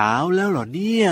ช้าแล้วเหรอเนี่ย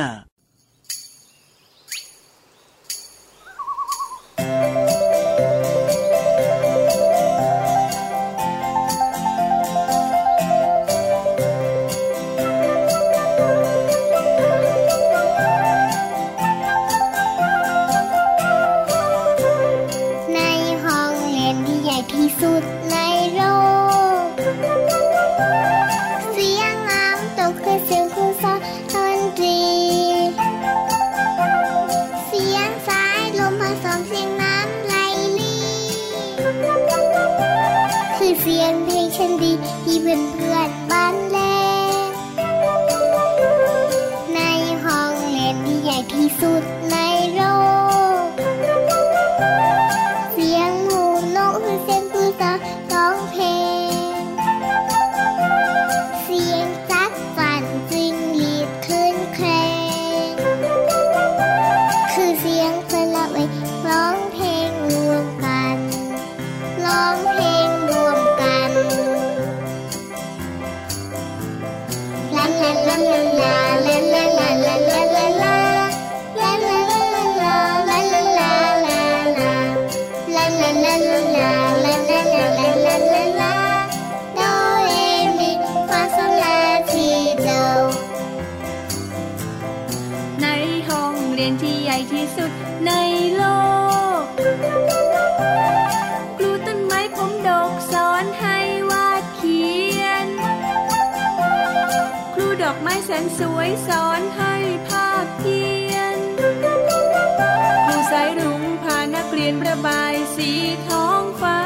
sur ม้แสนสวยสอนให้ภาพเพียนผู้สายรุ้งพานักเรียนประบายสีท้องฟ้า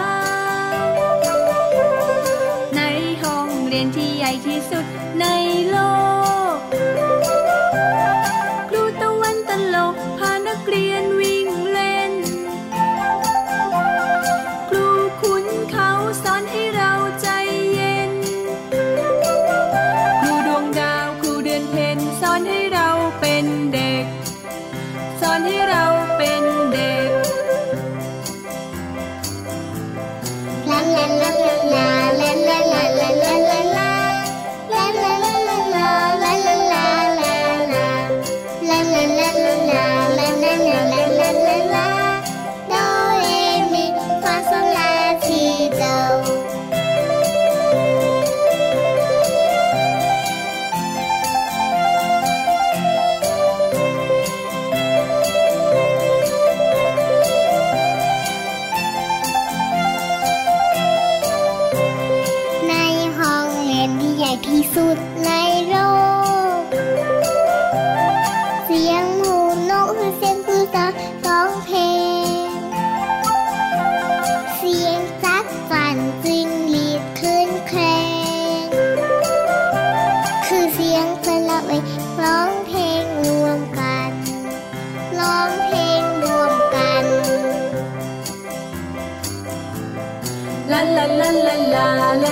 ในห้องเรียนที่ใหญ่ที่สุดในโลก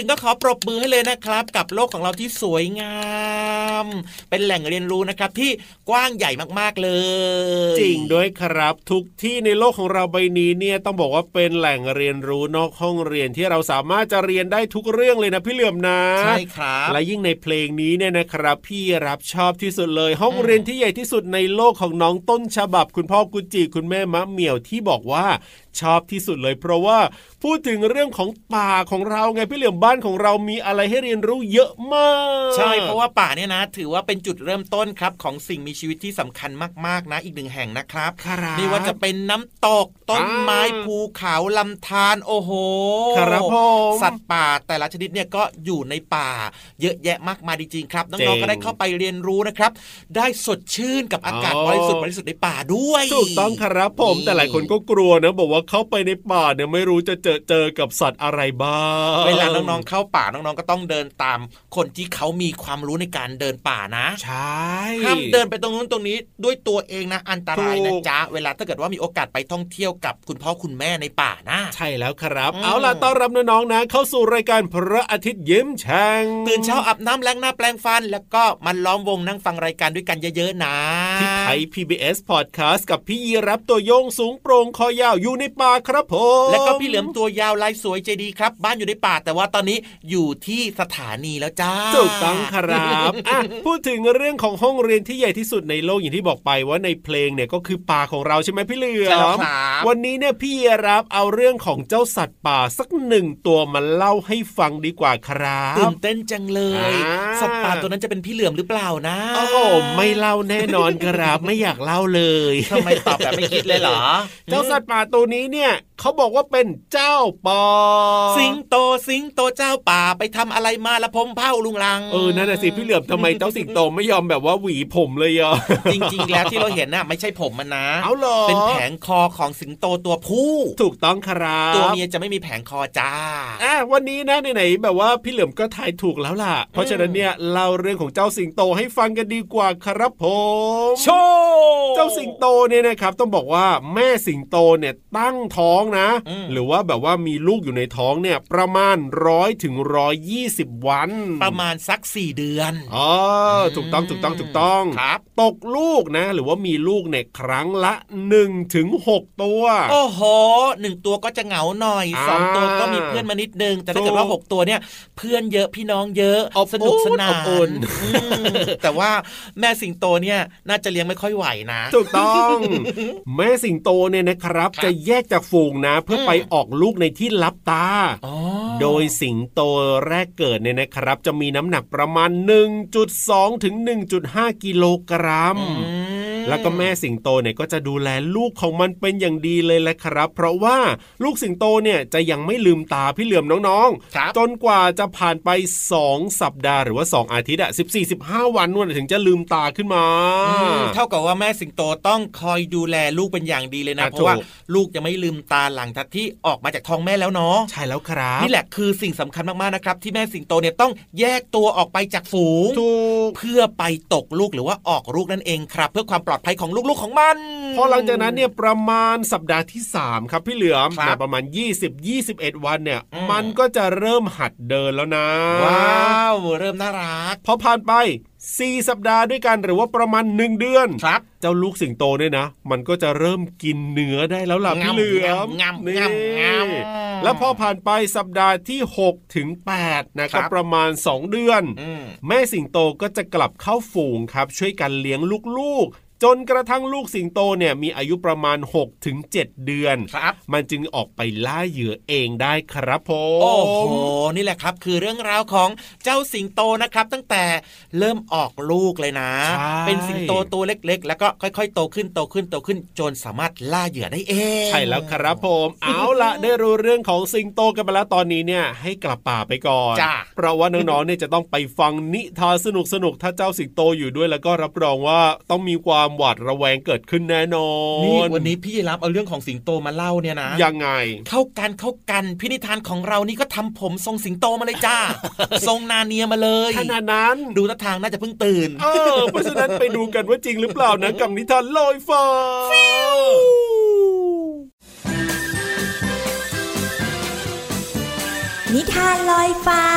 ถึงก็ขอปรบมือให้เลยนะครับ กับโลกของเราที่สวยงาม เป็นแหล่งเรียนรู้นะครับที่กว้างใหญ่มากๆเลย จริงด้วยครับ ทุกที่ในโลกของเราใบนี้เนี่ยต้องบอกว่าเป็นแหล่งเรียนรู้นอกห้องเรียนที่เราสามารถจะเรียนได้ทุกเรื่องเลยนะพี่เหลื่อมนะใช่ครับและยิ่งในเพลงนี้เนี่ยนะครับ พี่รับชอบที่สุดเลย ห้องเรียนที่ใหญ่ที่สุดในโลกของน้องต้นฉบับ คุณพ่อกุจิคุณแม่มะเหมี่ยวที่บอกว่าชอบที่สุดเลย เพราะว่าพูดถึงเรื่องของป่าของเราไงพี่เหลี่ยมบ้านของเรามีอะไรให้เรียนรู้เยอะมาก ใช่เพราะว่าป่าเนี่ยนะ ถือว่าเป็นจุดเริ่มต้นครับของสิ่งมีชีวิตที่สำคัญมากๆนะ อีกหนึ่งแห่งนะครับนี่ว่าจะเป็นน้ำตกต้นไม้ภูเขาลำธารโอ้โหครับผมสัตว์ป่าแต่ละชนิดเนี่ยก็อยู่ในป่า เยอะแยะมากมายจริงๆครับน้องๆก็ได้เข้าไปเรียนรู้นะครับ ได้สดชื่นกับอากาศบริสุทธิ์บริสุทธิ์ในป่าด้วยถูกต้องครับผมแต่หลายคนก็กลัวนะ บอกว่าเข้าไปในป่าเนี่ยไม่รู้จะเจอเจอกับสัตว์อะไรบ้างเวลาน้น้องๆเข้าป่าน้องๆก็ต้องเดินตาม คนที่เขามีความรู้ในการเดินป่านะใช่ห้ามเดินไปตรงนู้นตรงนี้ด้วยตัวเองนะอันตรายนะจ๊ะเวลาถ้าเกิดว่ามีโอกาสไปท่องเที่ยวกับคุณพ่อคุณแม่ในป่านะ ใช่แล้วครับ เอาล่ะต้อนรับน้องๆนะ เข้าสู่รายการพระอาทิตย์ยิ้มแฉ่งตื่นเช้าอาบน้ำล้างหน้าแปลงฟัน แล้วก็มันล้อมวงนั่งฟังรายการด้วยกันเยอะๆนะที่ไทย PBS Podcast กับพี่ยีรับตัวโยงสูงโปร่งคอยาวอยู่ในป่าครับผมแล้วก็พี่เหลือมตัวยาวลายสวยใจดีครับ บ้านอยู่ในป่าแต่ว่าตอนนี้อยู่ที่สถานีแล้วจ้าถูกต้องครับอะพูดถึงเรื่องของห้องเรียนที่ใหญ่ที่สุดในโลกอย่างที่บอกไปว่าในเพลงเนี่ยก็คือป่าของเราใช่ไหมพี่เหลือใช่แล้วมครับวันนี้เนี่ยพี่ยีรับเอาเรื่องของเจ้าสัตว์ป่าสักหนึ่งตัวมาเล่าให้ฟังดีกว่าครับตื่นเต้นจังเลยอ่าสัตว์ป่าตัวนั้นจะเป็นพี่เหลือมหรือเปล่านะโอ้โหไม่เล่าแน่นอนครับไม่อยากเล่าเลยทำไมตอบแบบไม่คิดเลยเหรอ เจ้าสัตว์ป่าตัวนี้เนี่ยเขาบอกว่าเป็นเจ้าปอสิงโตสิงโตเจ้าป่าไปทำอะไรมาละพมเผ้าลุงลัง เออ นั่นน่ะสิพี่เหลือมทำไมเจ้าสิงโตไม่ยอมแบบว่าหวีผมเลยอะจริงๆ แล้วที่เราเห็นน่ะไม่ใช่ผมมันนะ เอาเหรอ เป็นแผงคอของสิงโตตัวผู้ ถูกต้องครับ ตัวเมียจะไม่มีแผงคอจ้า อะวันนี้นะไหนๆแบบว่าพี่เหลือมก็ทายถูกแล้วล่ะ เพราะฉะนั้นเนี่ยเล่าเรื่องของเจ้าสิงโตให้ฟังกันดีกว่าครับผมโชว์เจ้าสิงโตเนี่ยนะครับต้องบอกว่าแม่สิงโตเนี่ยตั้งท้องนะอืมหรือว่าแบบว่ามีลูกอยู่ในท้องเนี่ยประมาณร้อยถึงร้อยยี่สิบวัน ประมาณสักสี่เดือนอ๋อถูกต้องถูกต้องถูกต้องครับ ตกลูกนะ หรือว่ามีลูกเนี่ยครั้งละ1ถึง6ตัว โอ้โหหนึ่งตัวก็จะเหงาหน่อยอ่าสองตัวก็มีเพื่อนมานิดนึง แต่ถ้าเกิดว่าถูกหกตัวเนี่ยเพื่อนเยอะพี่น้องเยอะอบอุ่นสนุกสนาอบอุ่นนอืมแต่ว่าแม่สิงโตเนี่ยน่าจะเลี้ยงไม่ค่อยไหวนะถูกต้อง แม่สิงโตเนี่ยนะครับครับจะแยกจากฝูงนะ เพื่ออมไปออกลูกในที่ลับตาอ๋อโดยสิงงโตแรกเกิดเนี่ยนะครับ จะมีน้ำหนักประมาณ 1.2 ถึง 1.5 กิโลกรัม แล้วก็แม่สิงโตเนี่ยก็จะดูแลลูกของมันเป็นอย่างดีเลยแหละครับ เพราะว่าลูกสิงโตเนี่ยจะยังไม่ลืมตาพี่เหลือมน้องครับจนกว่าจะผ่านไป 2 สัปดาห์หรือว่า 2 อาทิตย์อะ14-15 วันนู่นถึงจะลืมตาขึ้นมาอืมเท่ากับว่าแม่สิงโตต้องคอยดูแลลูกเป็นอย่างดีเลยนะอะเพราะว่าถูกลูกยังไม่ลืมตาหลังจากที่ออกมาจากท้องแม่แล้วเนาะใช่แล้วครับนี่แหละคือสิ่งสำคัญมากๆนะครับ ที่แม่สิงโตเนี่ยต้องแยกตัวออกไปจากฝูงถูกเพื่อไปตกลูกหรือว่าออกลูกนั่นเองครับ เพื่อความปลอดภัยของลูกๆของมันพอหลังจากนั้นเนี่ยประมาณสัปดาห์ที่ 3 ครับพี่เหลือมครับนะประมาณ 20-21 วันเนี่ยอืมมันก็จะเริ่มหัดเดินแล้วนะ ว้าวเริ่มน่ารัก พอผ่านไป 4 สัปดาห์ด้วยกันหรือว่าประมาณ 1 เดือนครับเจ้าลูกสิงโตเนี่ยนะ มันก็จะเริ่มกินเนื้อได้แล้วล่ะพี่เหลือมงำนี่งำงำแล้วพอผ่านไปสัปดาห์ที่6ถึง8นะครับครับประมาณ 2 เดือนอืมแม่สิงโตก็จะกลับเข้าฝูงครับ ช่วยกันเลี้ยงลูกๆ จนกระทั่งลูกสิงโตเนี่ยมีอายุประมาณ6ถึง7เดือนครับมันจึงออกไปล่าเหยื่อเองได้ครับผมโอ้โหนี่แหละครับ คือเรื่องราวของเจ้าสิงโตนะครับ ตั้งแต่เริ่มออกลูกเลยนะใช่เป็นสิงโตตัวเล็กๆ แล้วก็ค่อยๆ โตขึ้นโตขึ้นโตขึ้นจนสามารถล่าเหยื่อได้เองใช่แล้วครับผมเอาละได้รู้เรื่องของสิงโตกันไปแล้วตอนนี้เนี่ยให้กลับป่าไปก่อนจ้าเพราะว่าน้องๆเนี่ยจะต้องไปฟังนิทานสนุกๆถ้าเจ้าสิงโตอยู่ด้วยแล้วก็รับรองว่าต้องมีความหวาดระแวงเกิดขึ้นแน่นอนนี่วันนี้พี่รับเอาเรื่องของสิงโตมาเล่าเนี่ยนะ ยังไง เข้ากันเข้ากันพินิธานของเรานี่ก็ทำผมทรงสิงโตมาเลยจ้า ทรงนาเนียมาเลยขนาดนั้นดูท่าทางน่าจะเพิ่งตื่นเออเพราะฉะนั้นไปดูกันว่าจริงหรือเปล่านะกับนิทานลอยฟ้านิทานลอยฟ้า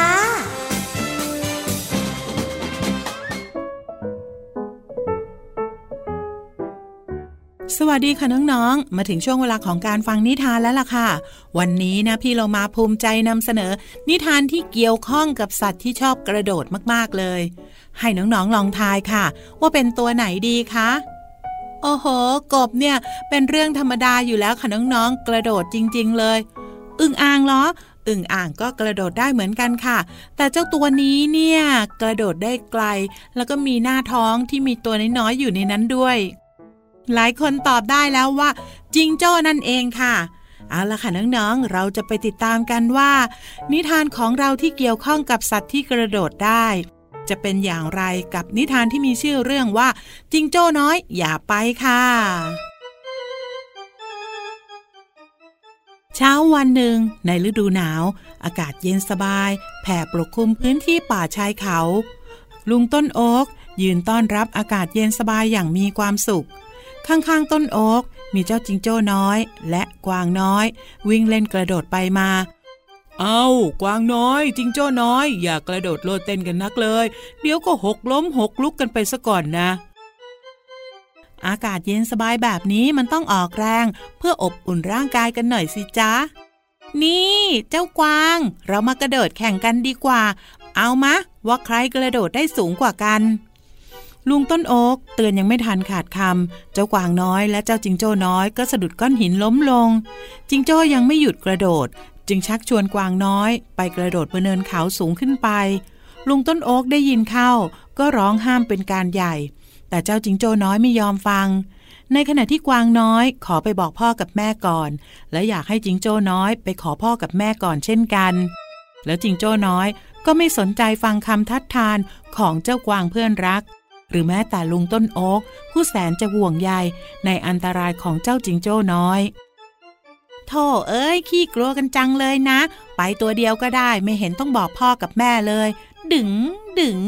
วัสดีค่ะน้องๆ มาถึงช่วงเวลาของการฟังนิทานแล้วล่ะค่ะ วันนี้นะพี่เรามาภูมิใจนำเสนอ นิทานที่เกี่ยวข้องกับสัตว์ที่ชอบกระโดดมากๆเลย ให้น้องๆลองทายค่ะ ว่าเป็นตัวไหนดีคะโอ้โห กบเนี่ยเป็นเรื่องธรรมดาอยู่แล้วค่ะน้องๆ กระโดดจริง ๆ เลย อึ่งอ่างเหรอ อึ่งอ่างก็กระโดดได้เหมือนกันค่ะ แต่เจ้าตัวนี้เนี่ยกระโดดได้ไกล แล้วก็มีหน้าท้องที่มีตัวน้อยๆอยู่ในนั้นด้วย หลายคนตอบได้แล้วว่า จิงโจ้นั่นเองค่ะ เอาละค่ะน้องๆ เราจะไปติดตามกันว่า นิทานของเราที่เกี่ยวข้องกับสัตว์ที่กระโดดได้ จะเป็นอย่างไรกับนิทานที่มีชื่อเรื่องว่า จิงโจ้น้อยอย่าไปค่ะ เช้าวันหนึ่ง ในฤดูหนาว อากาศเย็นสบาย แผ่ปกคลุมพื้นที่ป่าชายเขา ลุงต้นโอ๊กยืนต้อนรับอากาศเย็นสบายอย่างมีความสุข ข้างๆต้นโอ๊กมีเจ้าจิงโจ้น้อย และกวางน้อย วิ่งเล่นกระโดดไปมา เอากวางน้อย จิงโจ้น้อย อย่ากระโดดโลดเต้นกันนักเลย เดี๋ยวก็หกล้มหกลุกกันไปซะก่อนนะ อากาศเย็นสบายแบบนี้มันต้องออกแรง เพื่ออบอุ่นร่างกายกันหน่อยสิจ๊ะ นี่ เจ้ากวาง เรามากระโดดแข่งกันดีกว่า เอามะ ว่าใครกระโดดได้สูงกว่ากัน ลุงต้นโอ๊กเตือนยังไม่ทันขาดคำเจ้ากวางน้อยและเจ้าจิงโจ้น้อยก็สะดุดก้อนหินล้มลง จิงโจ้ยังไม่หยุดกระโดด จึงชักชวนกวางน้อย ไปกระโดดบนเนินเขาสูงขึ้นไป ลุงต้นโอ๊กได้ยินเข้า ก็ร้องห้ามเป็นการใหญ่ แต่เจ้าจิงโจ้น้อยไม่ยอมฟัง ในขณะที่กวางน้อยขอไปบอกพ่อกับแม่ก่อน และอยากให้จิงโจ้น้อย ไปขอพ่อกับแม่ก่อนเช่นกัน แล้วจิงโจ้น้อยก็ไม่สนใจฟังคำทัดทานของเจ้ากวางเพื่อนรัก หรือแม้แต่ลุงต้นโอ๊กผู้แสนจะห่วงใยในอันตรายของเจ้าจิงโจ้น้อยโธ่เอ้ย ขี้กลัวกันจังเลยนะ ไปตัวเดียวก็ได้ไม่เห็นต้องบอกพ่อกับแม่เลย ดึงดึง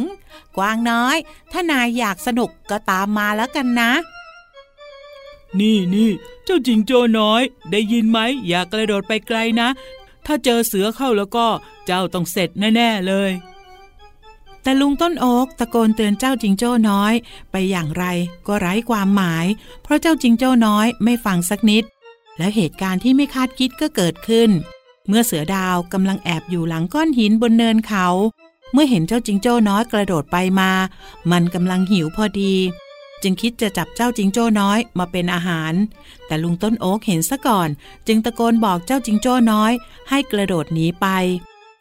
กวางน้อย ถ้านายอยากสนุกก็ตามมาแล้วกันนะ นี่นี่เจ้าจิงโจ้น้อย ได้ยินไหมอย่ากระโดดไปไกลนะ ถ้าเจอเสือเข้าแล้วก็เจ้าต้องเสร็จแน่ ๆ เลย แต่ลุงต้นโอ๊กตะโกนเตือนเจ้าจิงโจ้น้อย ไปอย่างไรก็ไร้ความหมาย เพราะเจ้าจิงโจ้น้อยไม่ฟังสักนิด แล้วเหตุการณ์ที่ไม่คาดคิดก็เกิดขึ้น เมื่อเสือดาวกำลังแอบอยู่หลังก้อนหินบนเนินเขา เมื่อเห็นเจ้าจิงโจ้น้อยกระโดดไปมา มันกำลังหิวพอดี จึงคิดจะจับเจ้าจิงโจ้น้อยมาเป็นอาหาร แต่ลุงต้นโอ๊กเห็นซะก่อน จึงตะโกนบอกเจ้าจิงโจ้น้อย ให้กระโดดหนีไป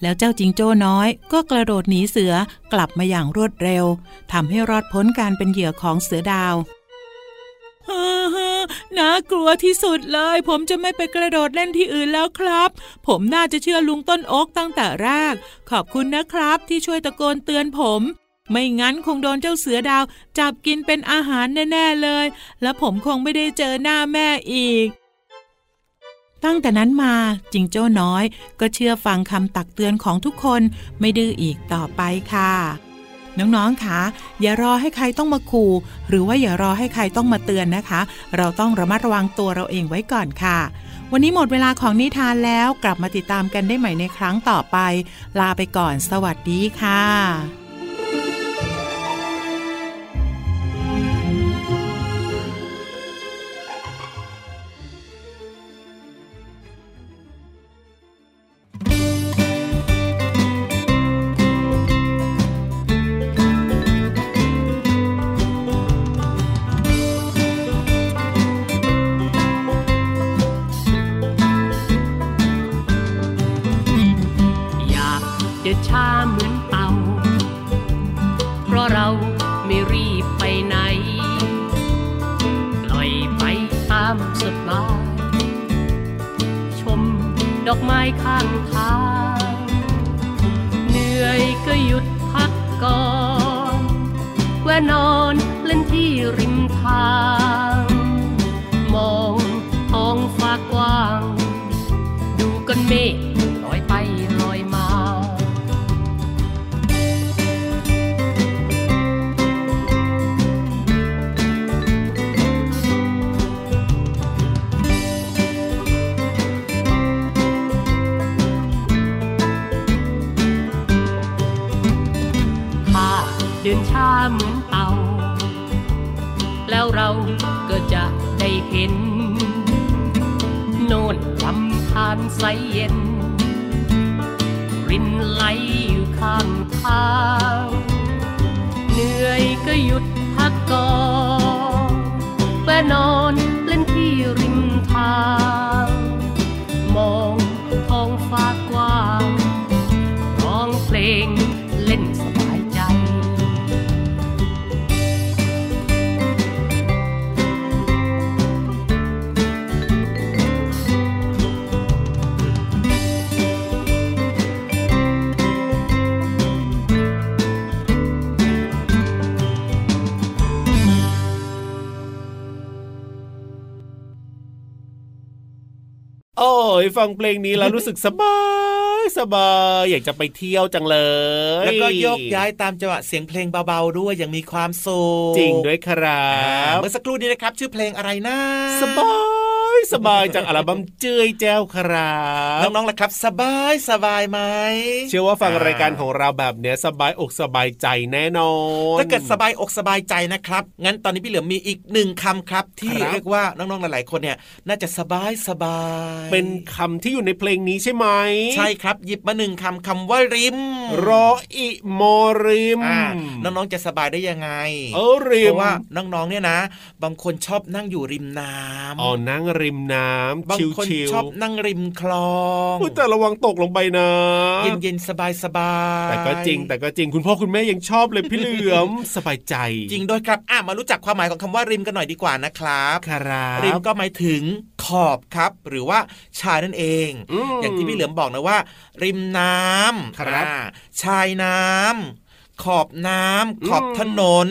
แล้วเจ้าจิงโจ้น้อยก็กระโดดหนีเสือกลับมาอย่างรวดเร็วทำให้รอดพ้นการเป็นเหยื่อของเสือดาวน่ากลัวที่สุดเลย ผมจะไม่ไปกระโดดเล่นที่อื่นแล้วครับ ผมน่าจะเชื่อลุงต้นโอ๊กตั้งแต่แรก ขอบคุณนะครับที่ช่วยตะโกนเตือนผม ไม่งั้นคงโดนเจ้าเสือดาว จับกินเป็นอาหารแน่ ๆ เลย และผมคงไม่ได้เจอหน้าแม่อีก ตั้งแต่นั้นมาจิงโจ้น้อย ก็เชื่อฟังคำตักเตือนของทุกคนไม่ดื้ออีกต่อไปค่ะ น้องๆคะอย่ารอให้ใครต้องมาขู่หรือว่าอย่ารอให้ใครต้องมาเตือนนะคะ เราต้องระมัดระวังตัวเราเองไว้ก่อนค่ะ วันนี้หมดเวลาของนิทานแล้วกลับมาติดตามกันได้ใหม่ในครั้งต่อไป ลาไปก่อน สวัสดีค่ะ อกไม้ข้างทาง เหนื่อยก็หยุดพักก่อนแวะนอนเล่นที่ริมทาง มองท้องฟ้ากว้าง ดูก้อนเมฆ ใสเย็น รินไหลอยู่ข้างทาง เหนื่อยก็หยุดพักก่อน ยฟังเพลงนี้แล้วรู้สึกสบายสบายอยากจะไปเที่ยวจังเลย แล้วก็โยกย้ายตามจังหวะเสียงเพลงเบาๆด้วยอย่างมีความสุขจริงด้วยครับเมื่อสักครู่นี้นะครับ ชื่อเพลงอะไรนะสบาย สบายจากอัลบั้มเจยแจ้วครับน้องๆล่ะครับ สบายสบายไหมเชื่อว่าฟังรายการของเราแบบเนี้ยสบายอกสบายใจแน่นอนถ้าเกิดสบายอกสบายใจนะครับงั้นตอนนี้พี่เหลือมมีอีกหนึ่งคำครับ ที่ครับเรียกว่าน้องๆหลายๆคนเนี่ยน่าจะสบายสบายเป็นคำที่อยู่ในเพลงนี้ใช่ไหมใช่ครับ หยิบมาหนึ่งคำคำว่าริมรออิโมริมอ่าน้องๆจะสบายได้ยังไงเออริเพมราะว่าน้องๆเนี่ยนะ บางคนชอบนั่งอยู่ริมน้ำอ๋อนั่งริมน้ำบางชิวคนๆชอบนั่งริมคลองอุ๊ยแต่ระวังตกลงไปนะ เย็นๆสบายสบายแต่ก็จริง แต่ก็จริงคุณพ่อคุณแม่ยังชอบเลยพี่เหลือมสบายใจ จริงด้วยครับอะมารู้จักความหมายของคำว่าริมกันหน่อยดีกว่านะครับครับริมก็หมายถึงขอบครับ หรือว่าชายนั่นเองอืมอย่างที่พี่เหลือมบอกนะว่า ริมน้ำครับอ่าชายน้ำ ขอบน้ำขอบอืมถนน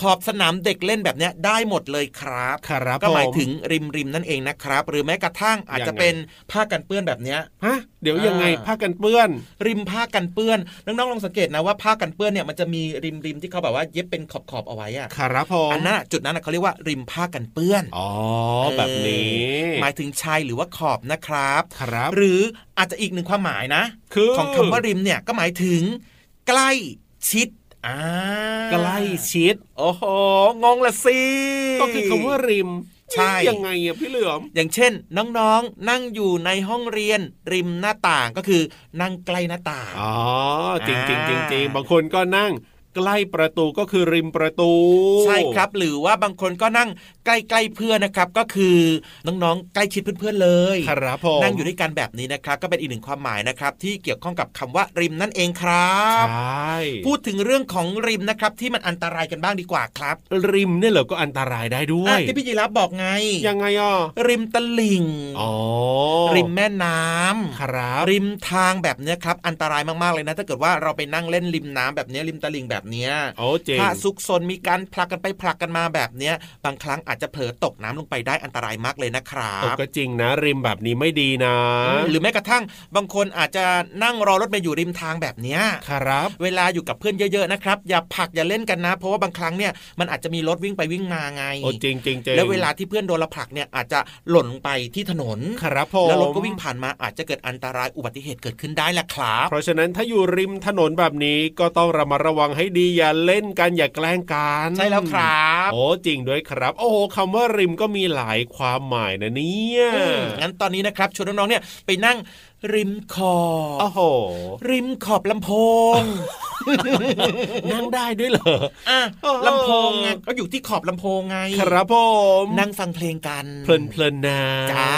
ขอบสนามเด็กเล่นแบบเนี้ยได้หมดเลยครับครับก็หมายผถึงริมริมนั่นเองนะครับ หรือแม้กระทั่งอาจยัจะงไงเป็นผ้ากันเปื้อนแบบเนี้ยฮะเดี๋ยวยังไงอ่าผ้ากันเปื้อน ริมผ้ากันเปื้อนน้องๆลองสังเกตนะว่าผ้ากันเปื้อนเนี่ยมันจะมีริมริมที่เขาแบบว่าเย็บเป็นขอบขอบๆเอาไว้อะครับผมอันนั้นอะจุดนั้นอะเขาเรียกว่าริมผ้ากันเปื้อนอ๋อแบบนี้เออหมายถึงชายหรือว่าขอบนะครับครับ หรืออาจจะอีกหนึ่งความหมายนะ คือของคำว่าริมเนี่ยก็หมายถึงใกล้ ชิดอ่าใกล้ชิด โอ้โห งงละสิ ก็คือคำว่าริมใช่ยังไงอะพี่เหลือม อย่างเช่น น้องๆ นั่งอยู่ในห้องเรียนริมหน้าต่างก็คือนั่งใกล้หน้าต่าง อ๋อ จริงจริงอ่าจริงจริงบางคนก็นั่ง ใกล้ประตูก็คือริมประตู ใช่ครับ หรือว่าบางคนก็นั่งใกล้ๆเพื่อนนะครับ ก็คือน้องๆใกล้ชิดเพื่อนๆเลยครับผมนั่งอยู่ด้วยกันแบบนี้นะครับ ก็เป็นอีกหนึ่งความหมายนะครับ ที่เกี่ยวข้องกับคำว่าริมนั่นเองครัใชบ่พูดถึงเรื่องของริมนะครับ ที่มันอันตรายกันบ้างดีกว่าครับ ริมเนี่ยเหรอก็อันตรายได้ด้วอะยที่พี่ยีรับบอกไง ยังไงอะริมตลิ่งอ๋อริมแม่น้ำครับริมทางแบบเนี้ยครับอันตรายมากๆเลยนะ ถ้าเกิดว่าเราไปนั่งเล่นริมน้ำแบบเนี้ยริมตลิ่งแบบเนี้ยโอ้เจ๋งถ้าซุกซนมีการผลักกันไปผลักกันมาแบบเนี้ย บางครั้งอาจจะเผลอตกน้ำลงไปได้อันตรายมากเลยนะครัเออบก็จริงนะ ริมแบบนี้ไม่ดีนะ หรือแม้กระทั่งบางคนอาจจะนั่งรอรถเมล์อยู่ริมทางแบบเนี้ยครับ เวลาอยู่กับเพื่อนเยอะๆนะครับ อย่าผลักอย่าเล่นกันนะ เพราะว่าบางครั้งเนี่ยมันอาจจะมีรถวิ่งไปวิ่งมาไงโอ้จริงจริงจริงแล้วเวลาที่เพื่อนโดนเราผลักเนี่ยอาจจะหล่นลงไปที่ถนนครับผมแล้วรถก็วิ่งผ่านมาอาจจะเกิดอันตรายอุบัติเหตุเกิดขึ้นได้แหละครับเพราะฉะนั้นถ้าอยู่ริมถนนแบบนี้ก็ต้องระมัดระวังให้ดีอย่าเล่นกันอย่าแกล้งกันใช่แล้วครับโอ้จริงด้วยครับ โอ้โหคำว่าริมก็มีหลายความหมายนะเนี่ยอืมงั้นตอนนี้นะครับชวนน้องๆเนี่ยไปนั่งริมขอบโอ้โห ริมขอบลำโพง นั่งได้ด้วยเหรออะเออลำโพงไงก็อยู่ที่ขอบลำโพงไง ครับผม นั่งฟังเพลงกัน เพลินเพลินๆนะจ้า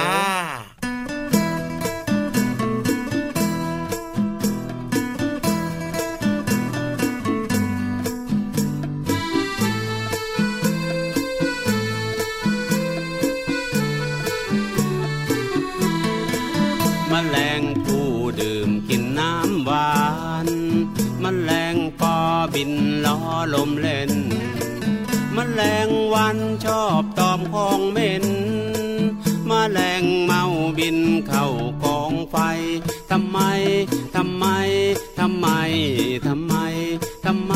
อลมเล่นมแมลงวันชอบตอมของเหม็นมแมลงเมาบินเข้ากองไฟทำไมทำไมทำไมทำไมทำไม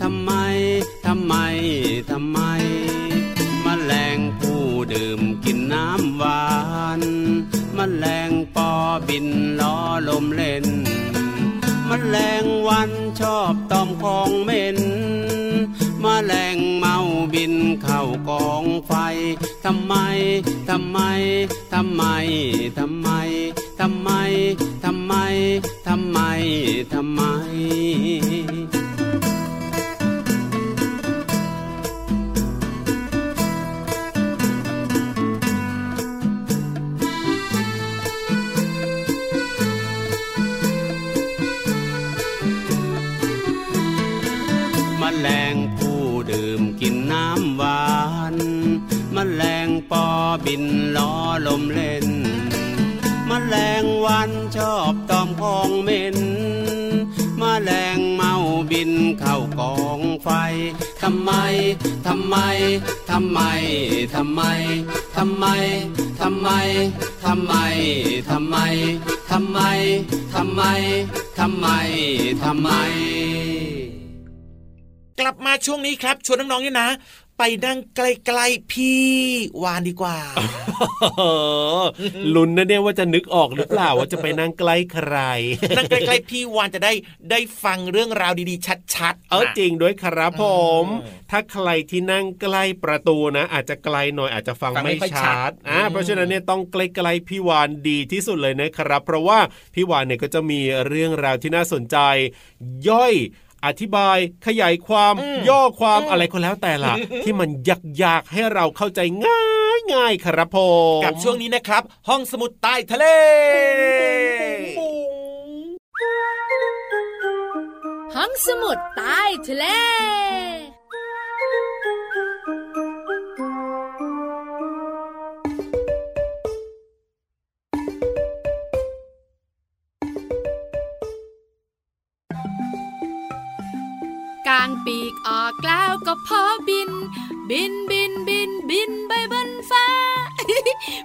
ทำไมทำไมทำไมมแมลงผู้ดื่มกินน้ำหวานมแมลงปอบินล้อลมเล่น แมลงวันชอบตอมของเหม็นมแมลงเมาบินเข้ากองไฟทำไมทำไมทำไมทำไมทำไมทำไมทำไมทำไมม บินล้อลมเล่นมแมลงวันชอบตอมของเหม็นมแมลงเมาบินเข้ากองไฟทำไม ทำไม ทำไม ทำไม ทำไม ทำไม ทำไม ทำไม ทำไม ทำไม ทำไม ทำไมกลับมาช่วงนี้ครับชวนน้องๆเนี่ยนะ ไปนั่งใกล้ๆพี่วานดีกว่าลุ้นนะเนี่ยว่าจะนึกออกหรือเปล่าว่าจะไปนั่งใกล้ใคร นั่งใกล้ๆพี่วานจะได้ได้ฟังเรื่องราวดีๆ ชัดๆ เออจริงด้วยครับผมเออถ้าใครที่นั่งใกล้ประตูนะ อาจจะไกลหน่อยอาจจะฟังฟังไม่ไม่ค่อยชัชัดดอ่าอืมเพราะฉะนั้นเนี่ยต้องใกล้ๆพี่วานดีที่สุดเลยนะครับ เพราะว่าพี่วานเนี่ยก็จะมีเรื่องราวที่น่าสนใจย่อย อธิบายขยายความย่อความอะไรก็แล้วแต่ละที่มันยากๆให้เราเข้าใจง่ายง่ายๆครับผมกับช่วงนี้นะครับ ห้องสมุดใต้ทะเล ห้องสมุดใต้ทะเล กางปีกออกแล้วก็พอบิน บินบินบินบินไปบนฟ้า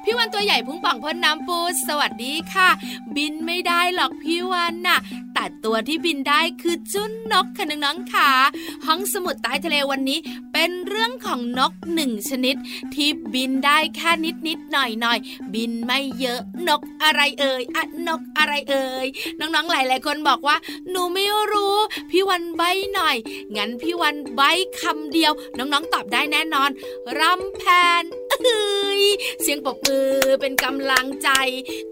พี่วันตัวใหญ่พุงป่องพ้นน้ำปูสวัสดีค่ะ บินไม่ได้หรอกพี่วันน่ะ ตัวที่บินได้คือจุ้นนกค่ะน้องๆค่ะ ห้องสมุดใต้ทะเลวันนี้ เป็นเรื่องของนกหนึ่งชนิด ที่บินได้แค่นิดนิดๆหน่อยหน่อยๆบินไม่เยอะนกอะไรเอ่ยอะนกอะไรเอ่ยน้องๆหลายๆคนบอกว่า หนูไม่รู้ พี่วันใบหน่อย งั้นพี่วันใบคำเดียว น้องๆตอบได้แน่นอนรำแพนเอ้ยเสียงปรบมือเป็นกำลังใจ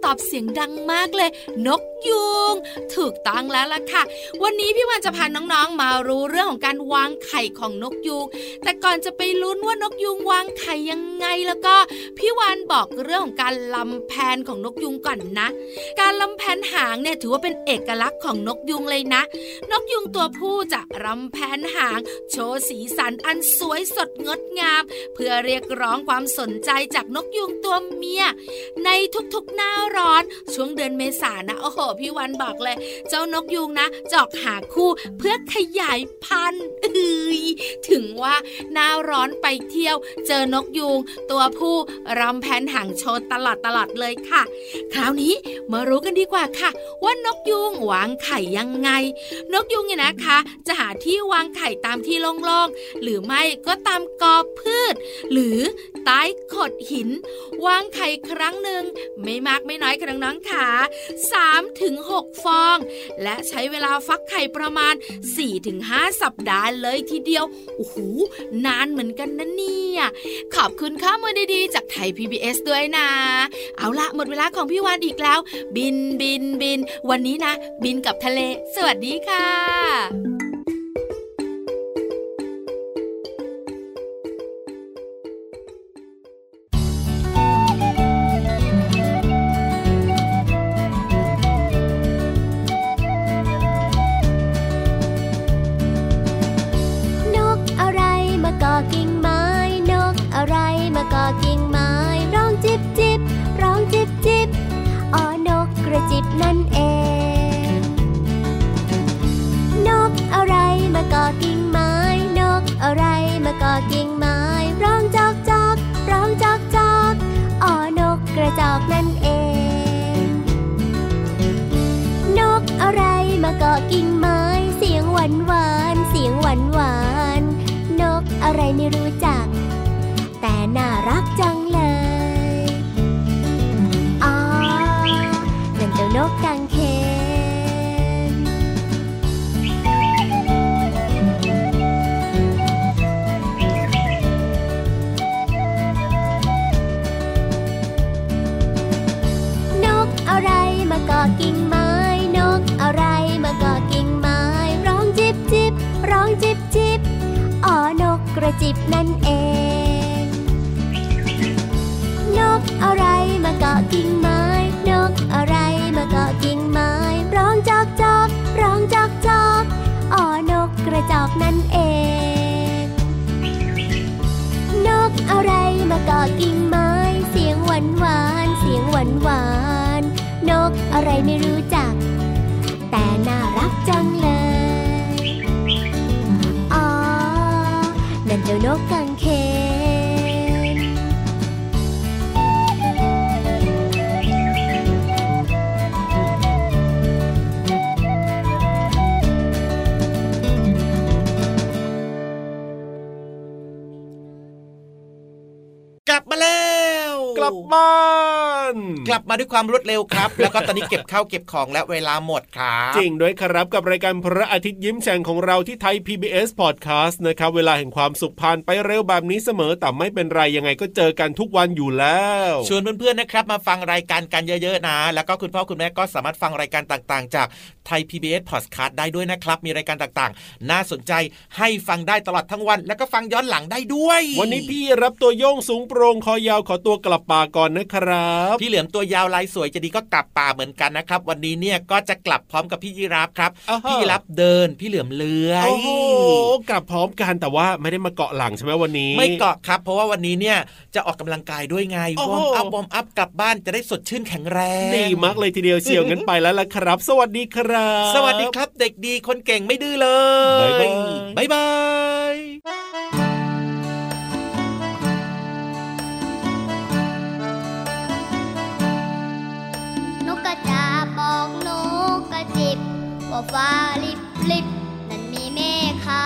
ตอบเสียงดังมากเลย นกยูงถูกต้องแล้วล่ะค่ะ วันนี้พี่วันจะพาน้องๆ มารู้เรื่องของการวางไข่ของนกยูงแต่ก่อนจะไปลุ้นว่านกยูงวางไข่ยังไงแล้วก็ พี่วานบอกเรื่องของการลำแพนของนกยูงก่อนนะ การลำแพนหางเนี่ยถือว่าเป็นเอกลักษณ์ของนกยูงเลยนะ นกยุงตัวผู้จะรำแพนหาง โชว์สีสันอันสวยสดงดงาม เพื่อเรียกร้องความสนใจจากนกยุงตัวเมีย ในทุกๆหน้าร้อนช่วงเดือนเมษานะโอ้โหพี่วันบอกเลย เจ้านกยุงนะจะออกหาคู่เพื่อขยายพันธุ์เอ้ยถึงว่าหน้าร้อนไปเที่ยว เจอนกยุง ตัวผู้รำแพนหางโชว์ตลอดตลอดเลยค่ะ คราวนี้มารู้กันดีกว่าค่ะ ว่านกยุงวางไข่ยังไง นกยุงเนี่ยนะคะ จะหาที่วางไข่ตามที่โล่งๆหรือไม่ก็ตามกอพืช หรือใต้ขดหิน วางไข่ครั้งหนึ่งไม่มากไม่น้อยค่ะน้องๆค่ะ3ถึง6ฟอง และใช้เวลาฟักไข่ประมาณ 4-5 สัปดาห์เลยทีเดียว โอ้โห นานเหมือนกันนะเนี่ย ขอบคุณข้ามือดีๆ จากไทย PBS ด้วยนะ เอาละหมดเวลาของพี่วานอีกแล้ว บินบินบิน วันนี้นะ บินกับทะเล สวัสดีค่ะ deep ลับบ้านกลับมาด้วยความรวดเร็วครับ แล้วก็ตอนนี้เก็บข้าวเก็บของและเวลาหมดครับจริงด้วยครับกับรายการพระอาทิตย์ยิ้มแฉ่งของเราที่ไทย PBS Podcast นะครับเวลาแห่งความสุขผ่านไปเร็วแบบนี้เสมอแต่ไม่เป็นไรยังไงก็เจอกันทุกวันอยู่แล้วชวนเพื่อนๆนะครับ มาฟังรายการกันเยอะๆนะ แล้วก็คุณพ่อคุณแม่ก็สามารถฟังรายการต่างๆ จากไทย PBS Podcast ได้ด้วยนะครับ มีรายการต่างๆ น่าสนใจให้ฟังได้ตลอดทั้งวัน แล้วก็ฟังย้อนหลังได้ด้วย วันนี้พี่รับตัวโยงสูงโปร่งคอยาวขอตัวกลับป่าก่อนนะครับ พี่เหลือมตัวยาวลายสวยจะดีก็กลับป่าเหมือนกันนะครับ วันนี้เนี่ยก็จะกลับพร้อมกับพี่ยีราฟครับอ่าฮะพี่ยีราฟเดิน พี่เหลือมเลื้อยโอ้โหกลับพร้อมกันแต่ว่าไม่ได้มาเกาะหลังใช่ไหมวันนี้ ไม่เกาะครับ เพราะว่าวันนี้เนี่ยจะออกกำลังกายด้วยไงโอ้โห warm up warm up กลับบ้านจะได้สดชื่นแข็งแรงดีมากเลยทีเดียวเชียวงั้นไปแล้วล่ะครับ สวัสดีครับ สวัสดีครับ เด็กดีคนเก่งไม่ดื้อเลยบ๊ายบายบ๊ายบาย ฟ้าลิบลิบนั้นมีเมฆขา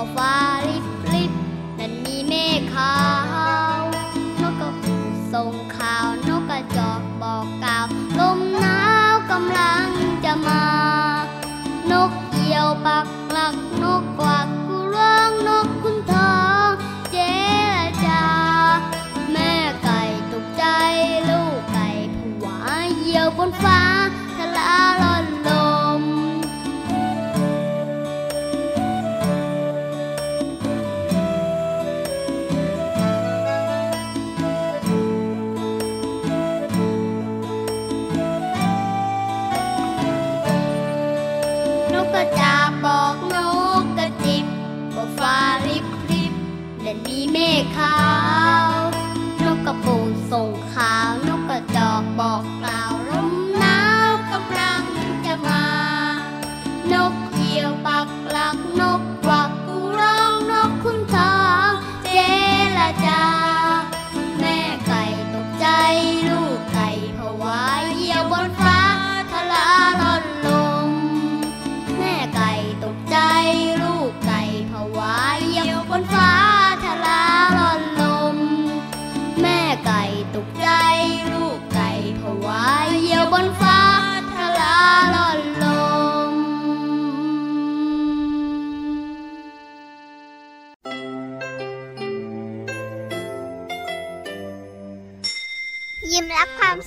ว่าฟ้